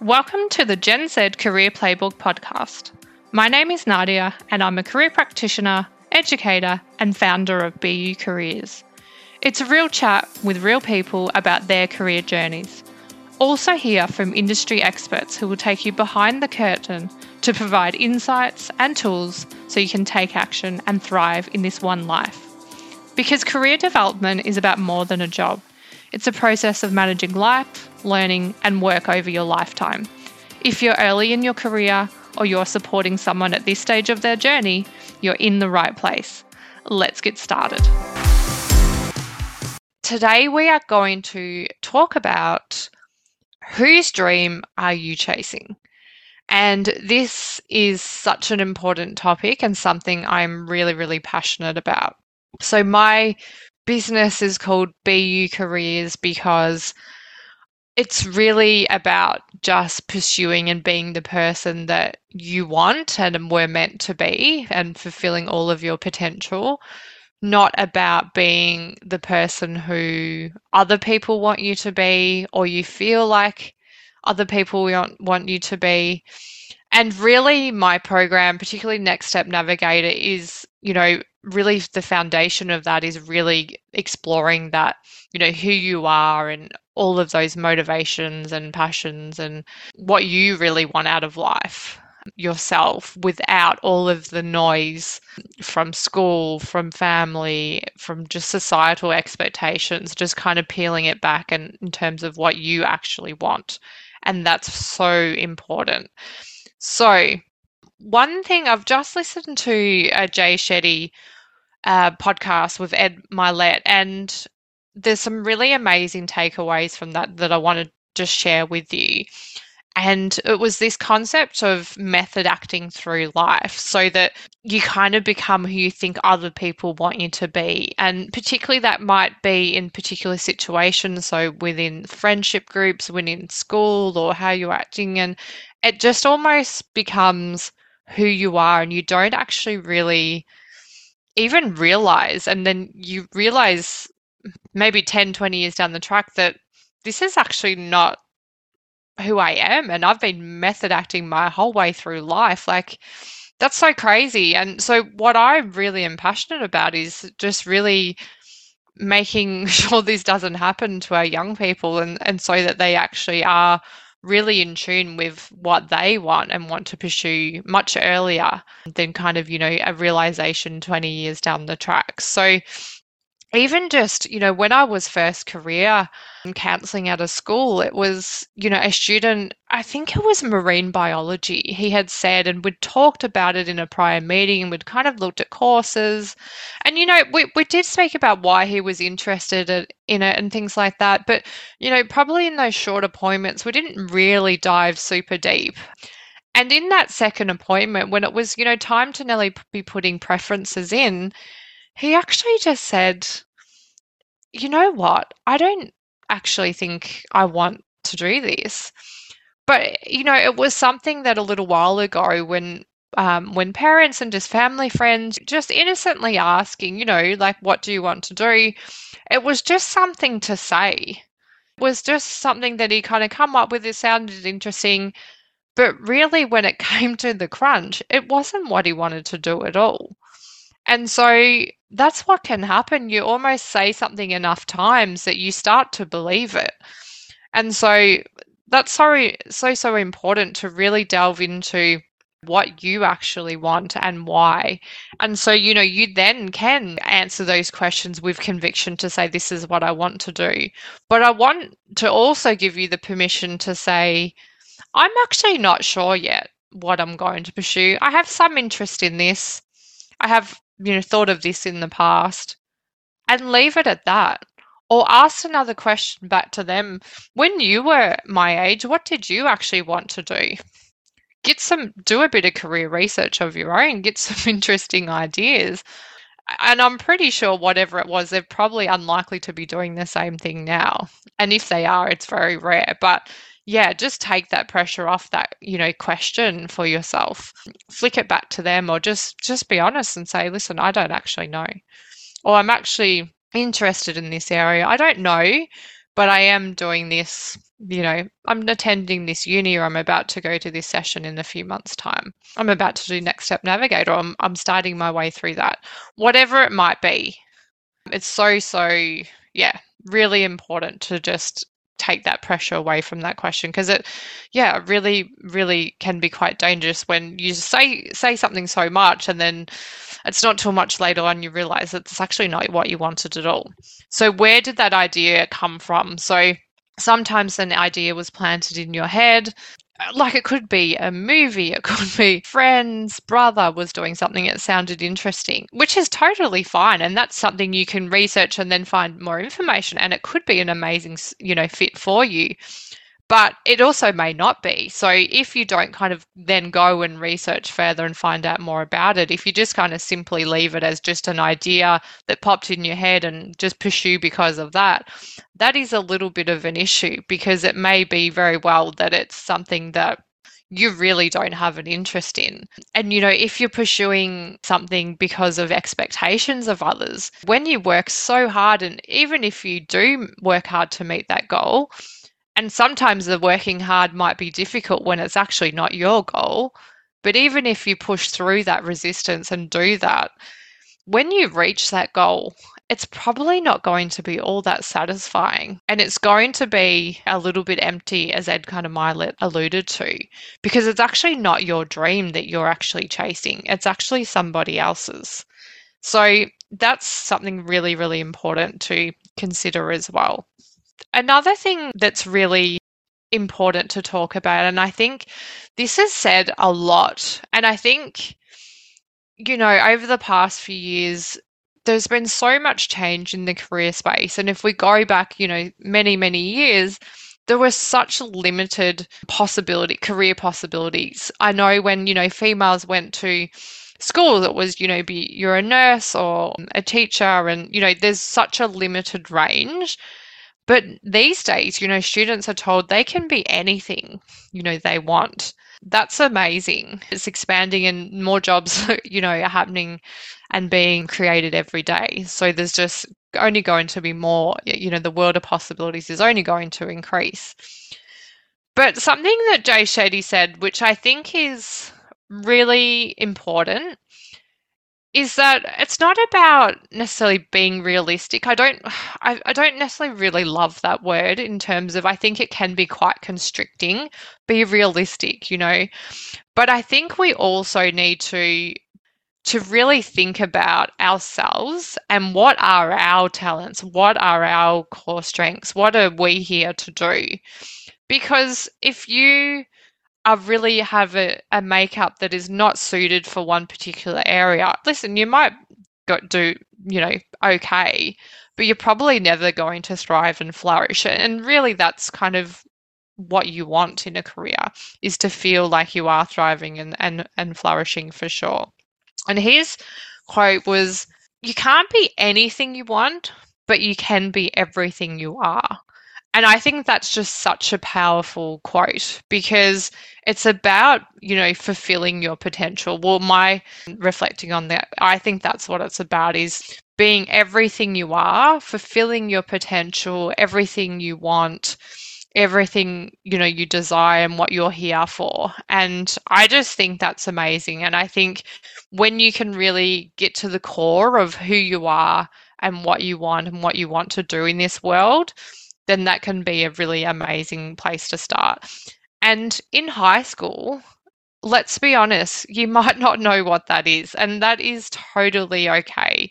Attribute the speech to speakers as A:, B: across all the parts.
A: Welcome to the Gen Z Career Playbook podcast. My name is Nadia, and I'm a career practitioner, educator, and founder of BU Careers. It's a real chat with real people about their career journeys. Also, hear from industry experts who will take you behind the curtain to provide insights and tools so you can take action and thrive in this one life. Because career development is about more than a job. It's a process of managing life, learning, and work over your lifetime. If you're early in your career or you're supporting someone at this stage of their journey, you're in the right place. Let's get started. Today, we are going to talk about whose dream are you chasing? And this is such an important topic and something I'm really, really passionate about. So, my business is called BU Careers because it's really about just pursuing and being the person that you want and were meant to be and fulfilling all of your potential, not about being the person who other people want you to be or you feel like other people want, want you to be. And really, my program, particularly Next Step Navigator, is, you know, really the foundation of that is really exploring that, you know, who you are and all of those motivations and passions and what you really want out of life yourself without all of the noise from school, from family, from just societal expectations, just kind of peeling it back and in terms of what you actually want. And that's so important. So, one thing I've just listened to a Jay Shetty uh, podcast with Ed Mylett, and there's some really amazing takeaways from that that I want to just share with you. And it was this concept of method acting through life so that you kind of become who you think other people want you to be. And particularly that might be in particular situations. So within friendship groups, within school, or how you're acting. And it just almost becomes who you are. And you don't actually really even realize and then you realize maybe 10 20 years down the track that this is actually not who I am and I've been method acting my whole way through life like that's so crazy and so what I really am passionate about is just really making sure this doesn't happen to our young people and and so that they actually are really in tune with what they want and want to pursue much earlier than kind of, you know, a realization 20 years down the track. So even just, you know, when I was first career um, counseling at a school, it was, you know, a student, I think it was marine biology, he had said, and we'd talked about it in a prior meeting and we'd kind of looked at courses. And, you know, we, we did speak about why he was interested in it and things like that. But, you know, probably in those short appointments, we didn't really dive super deep. And in that second appointment, when it was, you know, time to nearly be putting preferences in, he actually just said, you know what? I don't actually think I want to do this. But, you know, it was something that a little while ago when um, when parents and just family friends just innocently asking, you know, like, what do you want to do? It was just something to say. It was just something that he kind of come up with. It sounded interesting. But really, when it came to the crunch, it wasn't what he wanted to do at all. And so that's what can happen. You almost say something enough times that you start to believe it. And so that's so so so important to really delve into what you actually want and why. And so, you know, you then can answer those questions with conviction to say, this is what I want to do. But I want to also give you the permission to say, I'm actually not sure yet what I'm going to pursue. I have some interest in this. I have you know, thought of this in the past and leave it at that. Or ask another question back to them. When you were my age, what did you actually want to do? Get some, do a bit of career research of your own, get some interesting ideas. And I'm pretty sure whatever it was, they're probably unlikely to be doing the same thing now. And if they are, it's very rare. But yeah, just take that pressure off that, you know, question for yourself. Flick it back to them or just just be honest and say, "Listen, I don't actually know." Or I'm actually interested in this area. I don't know, but I am doing this you know, I'm attending this uni or I'm about to go to this session in a few months' time. I'm about to do Next Step Navigator. I'm, I'm starting my way through that. Whatever it might be, it's so, so, yeah, really important to just take that pressure away from that question because it yeah really really can be quite dangerous when you say say something so much and then it's not till much later on you realize that it's actually not what you wanted at all. So where did that idea come from? So sometimes an idea was planted in your head like it could be a movie, it could be friend's brother was doing something that sounded interesting, which is totally fine. And that's something you can research and then find more information. And it could be an amazing, you know, fit for you but it also may not be. So if you don't kind of then go and research further and find out more about it, if you just kind of simply leave it as just an idea that popped in your head and just pursue because of that, that is a little bit of an issue because it may be very well that it's something that you really don't have an interest in. And, you know, if you're pursuing something because of expectations of others, when you work so hard, and even if you do work hard to meet that goal, and sometimes the working hard might be difficult when it's actually not your goal. But even if you push through that resistance and do that, when you reach that goal, it's probably not going to be all that satisfying. And it's going to be a little bit empty, as Ed kind of Mylett alluded to, because it's actually not your dream that you're actually chasing, it's actually somebody else's. So that's something really, really important to consider as well. Another thing that's really important to talk about, and I think this is said a lot, and I think, you know, over the past few years, there's been so much change in the career space. And if we go back, you know, many, many years, there was such limited possibility, career possibilities. I know when, you know, females went to school that was, you know, be you're a nurse or a teacher and, you know, there's such a limited range but these days, you know, students are told they can be anything, you know, they want. That's amazing. It's expanding and more jobs, you know, are happening and being created every day. So there's just only going to be more, you know, the world of possibilities is only going to increase. But something that Jay Shetty said, which I think is really important, is that it's not about necessarily being realistic. I don't I, I don't necessarily really love that word in terms of I think it can be quite constricting. Be realistic, you know. But I think we also need to to really think about ourselves and what are our talents, what are our core strengths, what are we here to do? Because if you are really have a, a makeup that is not suited for one particular area, listen, you might do, you know, okay, but you're probably never going to thrive and flourish. And really, that's kind of what you want in a career is to feel like you are thriving and, and, and flourishing for sure. And his quote was, You can't be anything you want, but you can be everything you are. And I think that's just such a powerful quote because it's about, you know, fulfilling your potential. Well, my reflecting on that, I think that's what it's about is being everything you are, fulfilling your potential, everything you want, everything, you know, you desire and what you're here for. And I just think that's amazing. And I think when you can really get to the core of who you are and what you want and what you want to do in this world, then that can be a really amazing place to start. And in high school, let's be honest, you might not know what that is, and that is totally okay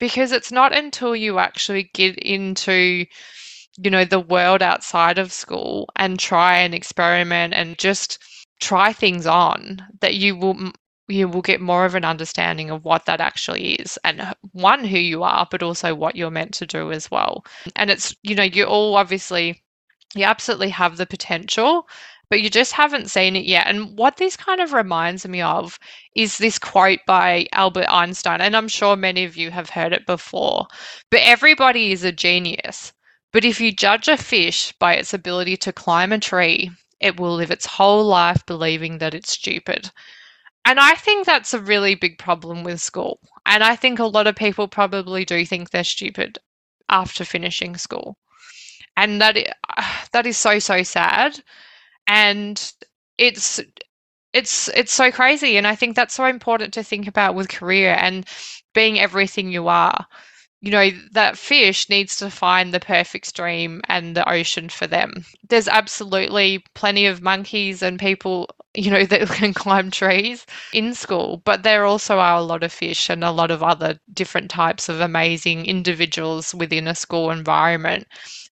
A: because it's not until you actually get into you know the world outside of school and try and experiment and just try things on that you will you will get more of an understanding of what that actually is and one who you are but also what you're meant to do as well. And it's you know you all obviously you absolutely have the potential but you just haven't seen it yet. And what this kind of reminds me of is this quote by albert einstein and i'm sure many of you have heard it before but everybody is a genius but if you judge a fish by its ability to climb a tree it will live its whole life believing that it's stupid and I think that's a really big problem with school. And I think a lot of people probably do think they're stupid after finishing school. and that that is so so sad and it's it's it's so crazy and i think that's so important to think about with career and being everything you are you know, that fish needs to find the perfect stream and the ocean for them. There's absolutely plenty of monkeys and people, you know, that can climb trees in school, but there also are a lot of fish and a lot of other different types of amazing individuals within a school environment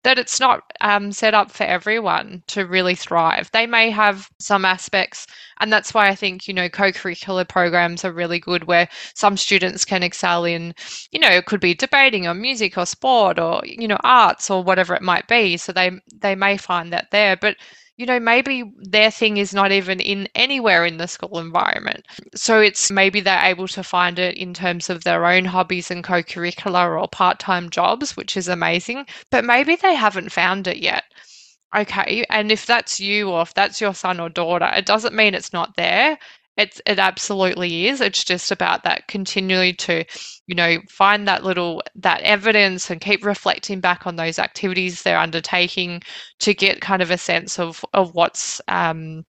A: that it's not um, set up for everyone to really thrive. They may have some aspects, and that's why I think, you know, co curricular programs are really good where some students can excel in, you know, it could be debating or music or sport or, you know, arts or whatever it might be. So they, they may find that there. But you know, maybe their thing is not even in anywhere in the school environment. So it's maybe they're able to find it in terms of their own hobbies and co curricular or part time jobs, which is amazing, but maybe they haven't found it yet. Okay. And if that's you or if that's your son or daughter, it doesn't mean it's not there. It's, it absolutely is. It's just about that continually to, you know, find that little that evidence and keep reflecting back on those activities they're undertaking to get kind of a sense of of what's um,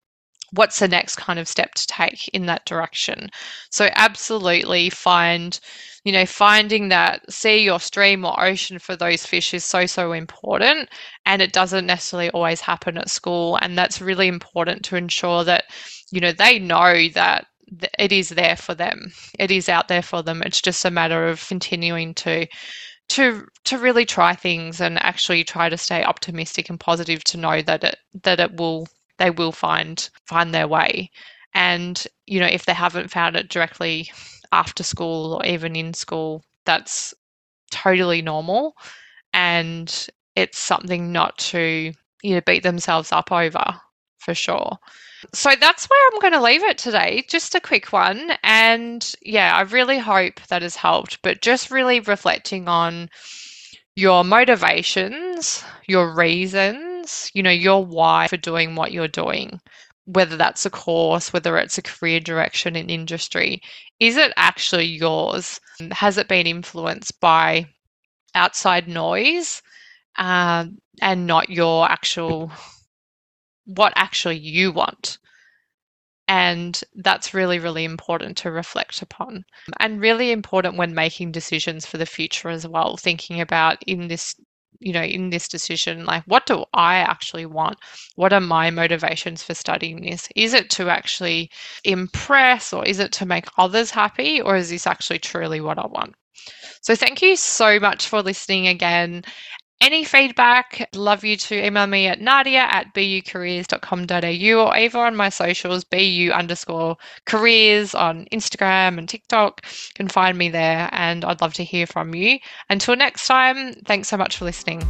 A: what's the next kind of step to take in that direction. So absolutely find you know, finding that sea or stream or ocean for those fish is so, so important. And it doesn't necessarily always happen at school. And that's really important to ensure that, you know, they know that it is there for them. It is out there for them. It's just a matter of continuing to to to really try things and actually try to stay optimistic and positive to know that it that it will they will find find their way. And you know, if they haven't found it directly after school or even in school, that's totally normal. And it's something not to, you know, beat themselves up over for sure. So that's where I'm going to leave it today. Just a quick one. And yeah, I really hope that has helped, but just really reflecting on your motivations, your reasons, you know, your why for doing what you're doing whether that's a course, whether it's a career direction in industry, is it actually yours? Has it been influenced by outside noise um, and not your actual, what actually you want? And that's really, really important to reflect upon. And really important when making decisions for the future as well, thinking about in this you know, in this decision, like what do I actually want? What are my motivations for studying this? Is it to actually impress or is it to make others happy or is this actually truly what I want? So thank you so much for listening again. Any feedback, love you to email me at nadia at bucareers.com.au or either on my socials, bu underscore careers on Instagram and TikTok. You can find me there and I'd love to hear from you. Until next time, thanks so much for listening.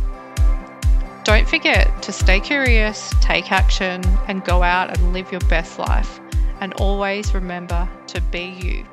A: Don't forget to stay curious, take action, and go out and live your best life. And always remember to be you.